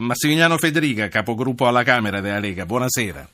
Massimiliano Federica, capogruppo alla Camera della Lega, buonasera.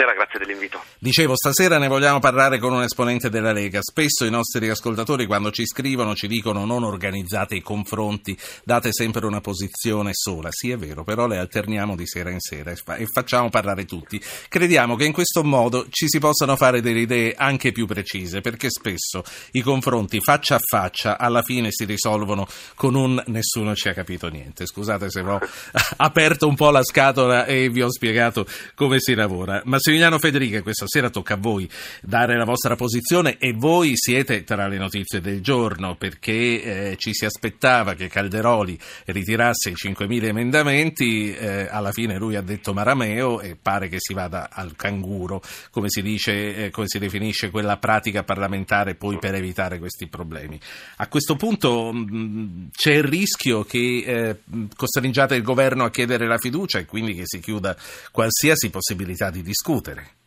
Buonasera, grazie dell'invito. Dicevo, stasera ne vogliamo parlare con un esponente della Lega. Spesso i nostri ascoltatori quando ci scrivono ci dicono non organizzate i confronti, date sempre una posizione sola. Sì, è vero, però le alterniamo di sera in sera e facciamo parlare tutti. Crediamo che in questo modo ci si possano fare delle idee anche più precise, perché spesso i confronti faccia a faccia alla fine si risolvono con un nessuno ci ha capito niente. Scusate se ho aperto un po' la scatola e vi ho spiegato come si lavora. Massimiliano Federica, questa sera tocca a voi dare la vostra posizione e voi siete tra le notizie del giorno perché eh, ci si aspettava che Calderoli ritirasse i 5.000 emendamenti, eh, alla fine lui ha detto Marameo e pare che si vada al canguro, come si dice, eh, come si definisce quella pratica parlamentare poi per evitare questi problemi. A questo punto mh, mm, c'è il rischio che eh, costringiate il governo a chiedere la fiducia e quindi che si chiuda qualsiasi possibilità di discutere.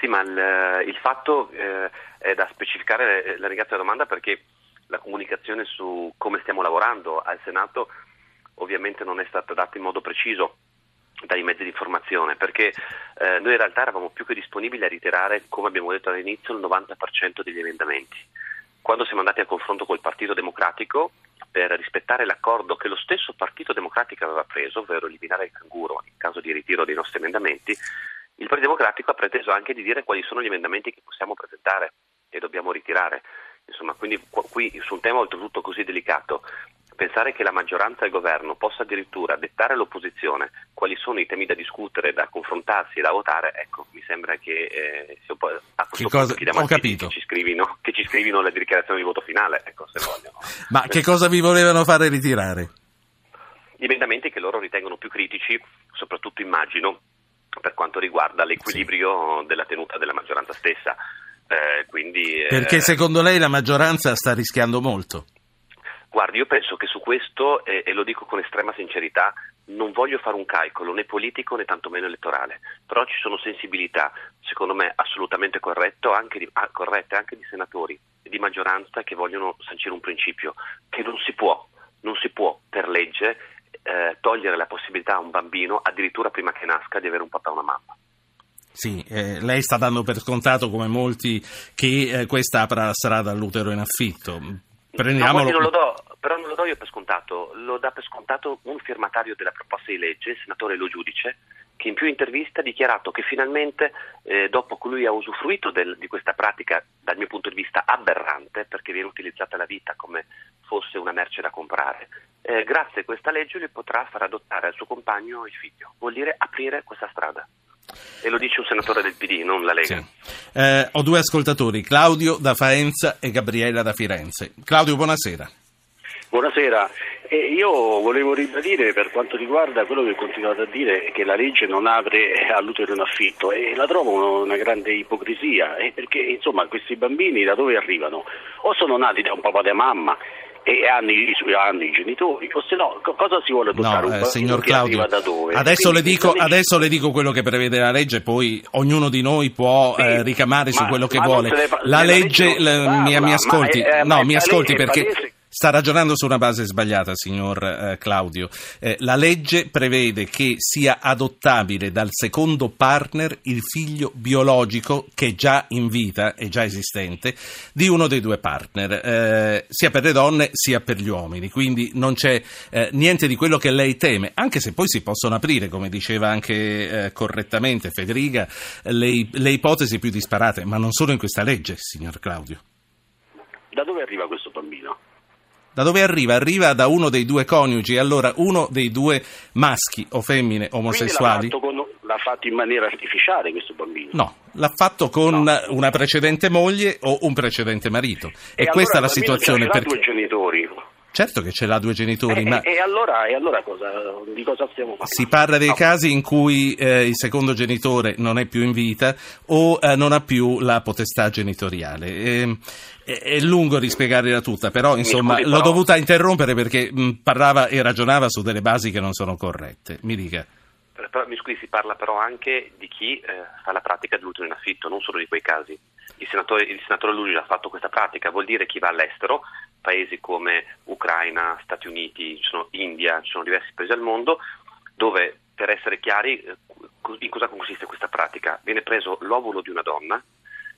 Sì, ma il, il fatto eh, è da specificare, la ringrazio la domanda perché la comunicazione su come stiamo lavorando al Senato ovviamente non è stata data in modo preciso dai mezzi di informazione perché eh, noi in realtà eravamo più che disponibili a ritirare, come abbiamo detto all'inizio, il 90% degli emendamenti. Quando siamo andati a confronto col Partito Democratico per rispettare l'accordo che lo stesso Partito Democratico aveva preso, ovvero eliminare il canguro in caso di ritiro dei nostri emendamenti, il Partito Democratico ha preteso anche di dire quali sono gli emendamenti che possiamo presentare e dobbiamo ritirare. Insomma, quindi qui su un tema oltretutto così delicato, pensare che la maggioranza e il governo possa addirittura dettare all'opposizione quali sono i temi da discutere, da confrontarsi e da votare, ecco, mi sembra che eh, a questo che cosa, chiediamo ho capito. Che, ci scrivino, che ci scrivino le dichiarazioni di voto finale, ecco, se vogliono. Ma che cosa vi volevano fare ritirare? Gli emendamenti che loro ritengono più critici, soprattutto immagino, per quanto riguarda l'equilibrio sì. della tenuta della maggioranza stessa. Eh, quindi, eh, Perché secondo lei la maggioranza sta rischiando molto? Guardi, io penso che su questo, eh, e lo dico con estrema sincerità, non voglio fare un calcolo né politico né tantomeno elettorale, però ci sono sensibilità, secondo me assolutamente anche di, ah, corrette anche di senatori di maggioranza che vogliono sancire un principio, che non si può, non si può per legge eh, togliere la possibilità a un bambino, addirittura prima che nasca, di avere un papà e una mamma. Sì, eh, lei sta dando per scontato, come molti, che eh, questa apra la strada all'utero in affitto. Prendiamolo... No, non lo do, però non lo do io per scontato, lo dà per scontato un firmatario della proposta di legge, il senatore Lo Giudice, che in più interviste ha dichiarato che finalmente, eh, dopo che lui ha usufruito del, di questa pratica, dal mio punto di vista aberrante, perché viene utilizzata la vita come fosse una merce da comprare, eh, grazie a questa legge lui potrà far adottare al suo compagno il figlio. Vuol dire aprire questa strada. E lo dice un senatore del PD, non la Lega. Sì. Eh, ho due ascoltatori, Claudio da Faenza e Gabriella da Firenze. Claudio, buonasera. Buonasera. Eh, io volevo ribadire per quanto riguarda quello che continuate a dire che la legge non apre all'utero in affitto e la trovo una grande ipocrisia eh, perché insomma questi bambini da dove arrivano? O sono nati da un papà e mamma e hanno i, hanno i genitori, o se no cosa si vuole adottare no, eh, signor Claudio, adesso le, dico, adesso le, dico, quello che prevede la legge, poi ognuno di noi può sì, eh, ricamare ma, su quello che vuole. Le, la legge, legge mi, mi, ascolti, è, no, mi ascolti perché... Palese Sta ragionando su una base sbagliata, signor eh, Claudio. Eh, la legge prevede che sia adottabile dal secondo partner il figlio biologico che è già in vita, è già esistente, di uno dei due partner, eh, sia per le donne sia per gli uomini. Quindi non c'è eh, niente di quello che lei teme, anche se poi si possono aprire, come diceva anche eh, correttamente Federica, le, le ipotesi più disparate, ma non solo in questa legge, signor Claudio. Da dove arriva questo? Da dove arriva? Arriva da uno dei due coniugi, allora uno dei due maschi o femmine omosessuali. L'ha fatto, con, l'ha fatto, in maniera artificiale questo bambino? No, l'ha fatto con no. una precedente moglie o un precedente marito. E, e allora questa è la situazione. Perché... due genitori. Certo che ce l'ha due genitori, e, ma... E allora, e allora cosa, di cosa stiamo parlando? Si parla dei no. casi in cui eh, il secondo genitore non è più in vita o eh, non ha più la potestà genitoriale. E, è lungo rispiegarla tutta, però insomma scusi, l'ho però... dovuta interrompere perché mh, parlava e ragionava su delle basi che non sono corrette. Mi dica. Però, mi scusi, si parla però anche di chi eh, fa la pratica dell'utero in affitto, non solo di quei casi. Il senatore, il senatore Luigi ha fatto questa pratica, vuol dire chi va all'estero, paesi come Ucraina, Stati Uniti, India, ci sono diversi paesi al mondo, dove, per essere chiari, eh, in cosa consiste questa pratica? Viene preso l'ovulo di una donna,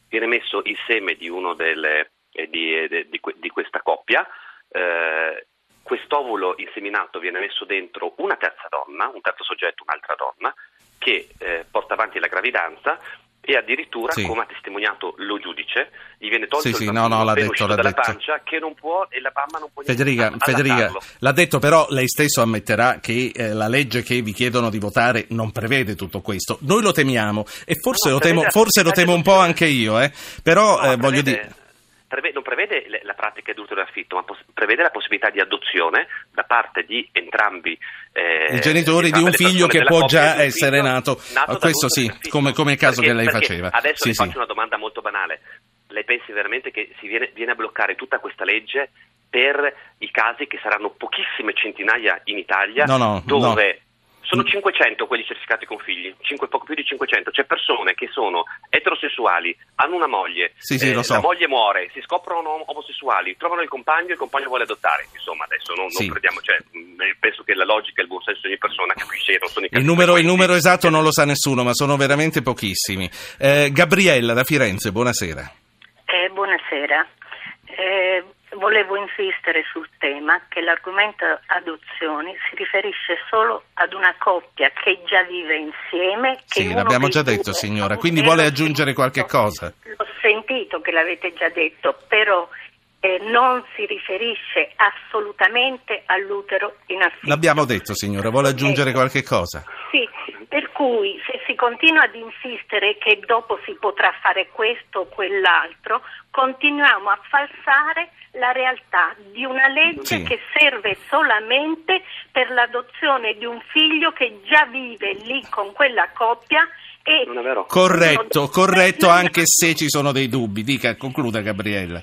viene messo il seme di uno delle, eh, di, eh, di, di, questa coppia, eh, quest'ovulo inseminato viene messo dentro una terza donna, un terzo soggetto, un'altra donna, che eh, porta avanti la gravidanza e addirittura, sì. come ha testimoniato lo giudice, gli viene tolto sì, il sì, no, no, l'ha detto, l'ha dalla detto. pancia che non può e la mamma non può Federica, Federica l'ha detto però lei stesso ammetterà che eh, la legge che vi chiedono di votare non prevede tutto questo. Noi lo temiamo e forse, no, lo, temo, forse lo temo un po' anche io, eh. però no, eh, voglio dire prevede, la pratica di utero affitto, ma pos- prevede la possibilità di adozione da parte di entrambi eh, i genitori di un figlio che può già essere nato. nato questo sì, come, come, il caso perché, che lei faceva. Adesso sì, sì. faccio una domanda molto banale. Lei pensi veramente che si viene, viene a bloccare tutta questa legge per i casi che saranno pochissime centinaia in Italia no, no, dove no. Sono 500 quelli certificati con figli, 5, poco più di 500. C'è persone che sono eterosessuali, hanno una moglie, sì, sì, eh, so. la moglie muore, si scoprono omosessuali, trovano il compagno e il compagno vuole adottare. Insomma, adesso non, sì. non crediamo, cioè, penso che la logica e il buonsenso di ogni persona capisce non sono i il numero, il numero esatto non lo sa nessuno, ma sono veramente pochissimi. Eh, Gabriella da Firenze, buonasera. Eh, buonasera. Eh, volevo insistere sul tema che l'argomento adozioni si riferisce solo ad una coppia che già vive insieme. Che sì, l'abbiamo già detto signora, quindi vuole aggiungere qualche cosa? L'ho sentito che l'avete già detto, però eh, non si riferisce assolutamente all'utero in affitto. L'abbiamo detto signora, vuole aggiungere qualche cosa? Sì, per cui se si continua ad insistere che dopo si potrà fare questo o quell'altro, continuiamo a falsare la realtà di una legge Sì. che serve solamente per l'adozione di un figlio che già vive lì con quella coppia e Non è vero? Corretto, corretto anche se ci sono dei dubbi. Dica, concluda Gabriella.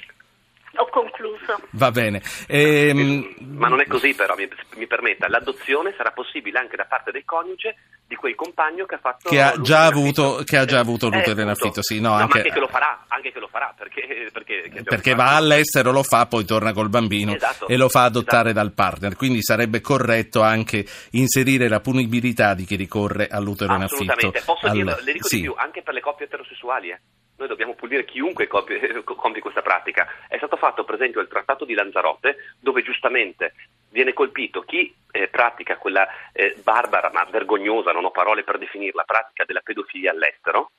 Concluso. Va bene. Ehm, Ma non è così però, mi, mi permetta, l'adozione sarà possibile anche da parte del coniuge di quel compagno che ha fatto Che ha già in avuto- che ha già avuto Eh, l'utero in appunto. affitto, sì, no, ma anche- anche che lo farà, anche che lo farà, perché, perché, perché va all'estero, lo fa, poi torna col bambino Esatto, e lo fa adottare esatto. dal partner. Quindi sarebbe corretto anche inserire la punibilità di chi ricorre all'utero in affitto. Assolutamente, posso dirlo, le dico sì. di più, anche per le coppie eterosessuali. eh. Noi dobbiamo punire chiunque compie, compie questa pratica. È stato fatto, per esempio, il trattato di Lanzarote, dove giustamente viene colpito chi eh, pratica quella eh, barbara ma vergognosa, non ho parole per definirla, pratica della pedofilia all'estero,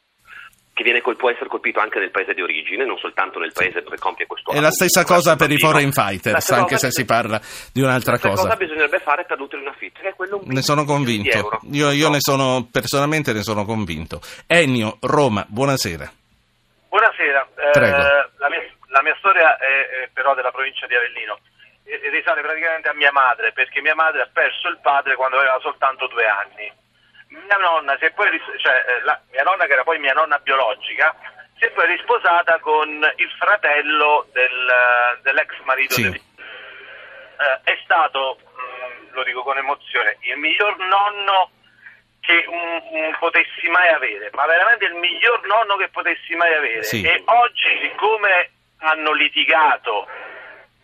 che viene può essere colpito anche nel paese di origine, non soltanto nel paese dove compie questo È la stessa cosa per i foreign fighters, anche se si parla di un'altra cosa. cosa bisognerebbe fare per l'utero in affitto, che è quello un Ne sono convinto. Io, io ne sono personalmente ne sono convinto. Ennio, Roma, buonasera. Eh, la, mia, la mia storia è, è però della provincia di Avellino e, risale praticamente a mia madre perché mia madre ha perso il padre quando aveva soltanto due anni. Mia nonna, si è poi cioè, eh, la- mia nonna che era poi mia nonna biologica, si è poi risposata con il fratello del, dell'ex marito Sì. del eh, è stato, mh, lo dico con emozione, il miglior nonno che un- un potessi mai avere, ma veramente il miglior nonno che potessi mai avere. Sì. E oggi, siccome hanno litigato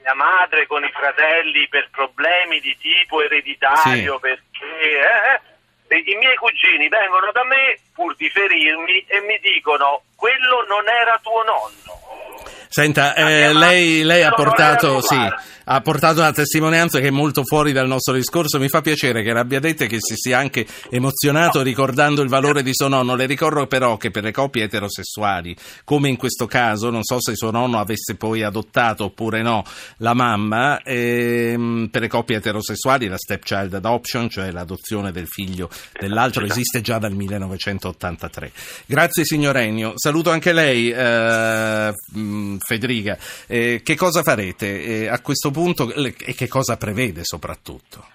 mia madre con i fratelli per problemi di tipo ereditario, Sì. perché eh, eh, i miei cugini vengono da me pur di ferirmi e mi dicono quello non era tuo nonno. Senta, eh, lei, lei ha, portato, sì. Ha portato una testimonianza che è molto fuori dal nostro discorso. Mi fa piacere che l'abbia detta e che si sia anche emozionato ricordando il valore di suo nonno. Le ricordo però che per le coppie eterosessuali, come in questo caso, non so se suo nonno avesse poi adottato oppure no la mamma, ehm, per le coppie eterosessuali la stepchild adoption, cioè l'adozione del figlio dell'altro, esiste già dal 1983. Grazie signor Ennio. Saluto anche lei, eh, Federica. Eh, che cosa farete eh, a questo punto le- e che cosa prevede soprattutto?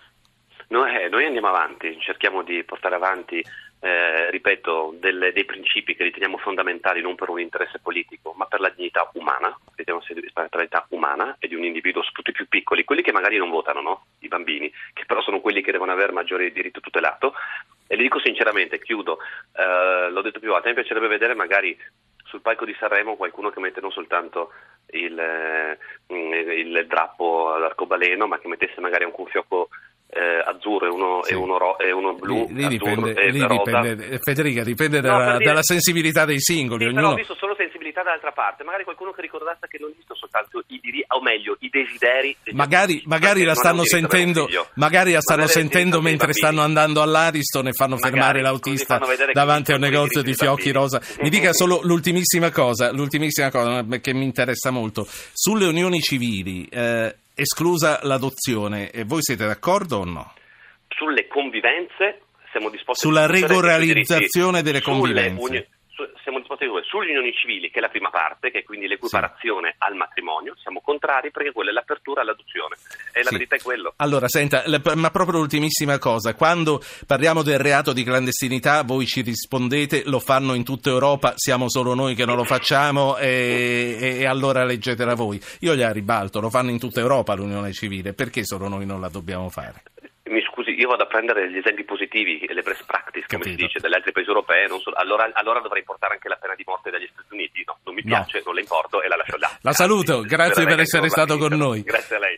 Noi, eh, noi andiamo avanti, cerchiamo di portare avanti, eh, ripeto, delle- dei principi che riteniamo fondamentali non per un interesse politico, ma per la dignità umana, riteniamo sia la dignità umana e di un individuo, soprattutto i più piccoli, quelli che magari non votano, no? i bambini, che però sono quelli che devono avere maggiore diritto tutelato. E le dico sinceramente, chiudo, eh, l'ho detto più volte, me piacerebbe vedere magari sul palco di Sanremo qualcuno che mette non soltanto il, eh, il drappo all'arcobaleno, ma che mettesse magari anche un fiocco eh, azzurro e uno, Sì. e uno, ro- e uno blu, Lì, lì dipende, e lì dipende- Federica, dipende No, dire- dalla sensibilità dei singoli. Sì, però ho ognuno... visto solo sensibilità dall'altra parte, magari qualcuno che ricordasse che non visto soltanto i diri, o meglio, i desideri Magari, magari la stanno sentendo, magari la stanno sentendo mentre stanno andando all'Ariston e fanno Magari, fermare l'autista davanti a un negozio di diritti fiocchi rosa. Mi dica solo l'ultimissima cosa, l'ultimissima cosa che mi interessa molto. Sulle unioni civili, eh, esclusa l'adozione, e voi siete d'accordo o no? Sulle convivenze siamo disposti Sulla a dei regolarizzazione diritti. delle convivenze. uni- siamo disposti a discutere sulle unioni civili, che è la prima parte, che è quindi l'equiparazione al matrimonio, siamo contrari perché quella è l'apertura all'adozione. E la Sì. verità è quello. Allora, senta, le- ma proprio l'ultimissima cosa, quando parliamo del reato di clandestinità, voi ci rispondete, lo fanno in tutta Europa, siamo solo noi che non lo facciamo e, e- e allora leggetela voi. Io gli ribalto, lo fanno in tutta Europa l'unione civile, perché solo noi non la dobbiamo fare? Io vado a prendere gli esempi positivi, le best practice, come Capito. si dice, dagli altri paesi europei, non so- allora, allora dovrei portare anche la pena di morte dagli Stati Uniti. No, non mi No. piace, non la importo e la lascio là. La saluto, grazie per essere stato con noi. Grazie a lei.